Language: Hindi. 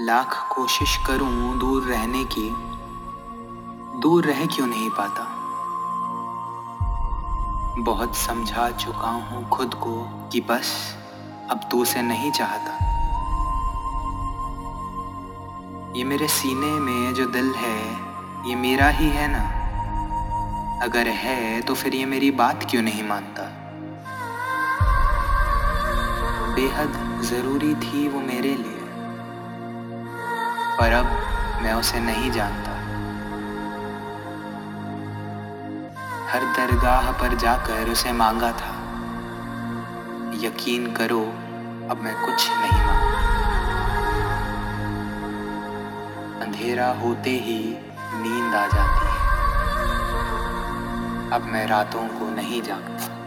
लाख कोशिश करूँ दूर रहने की। दूर रह क्यों नहीं पाता? बहुत समझा चुका हूँ खुद को कि बस अब तू से नहीं चाहता। ये मेरे सीने में जो दिल है, ये मेरा ही है ना? अगर है तो फिर ये मेरी बात क्यों नहीं मानता? बेहद ज़रूरी थी वो मेरे लिए। पर अब मैं उसे नहीं जानता। हर दरगाह पर जाकर उसे मांगा था। यकीन करो, अब मैं कुछ नहीं माँगता। अंधेरा होते ही नींद आ जाती है। अब मैं रातों को नहीं जागता।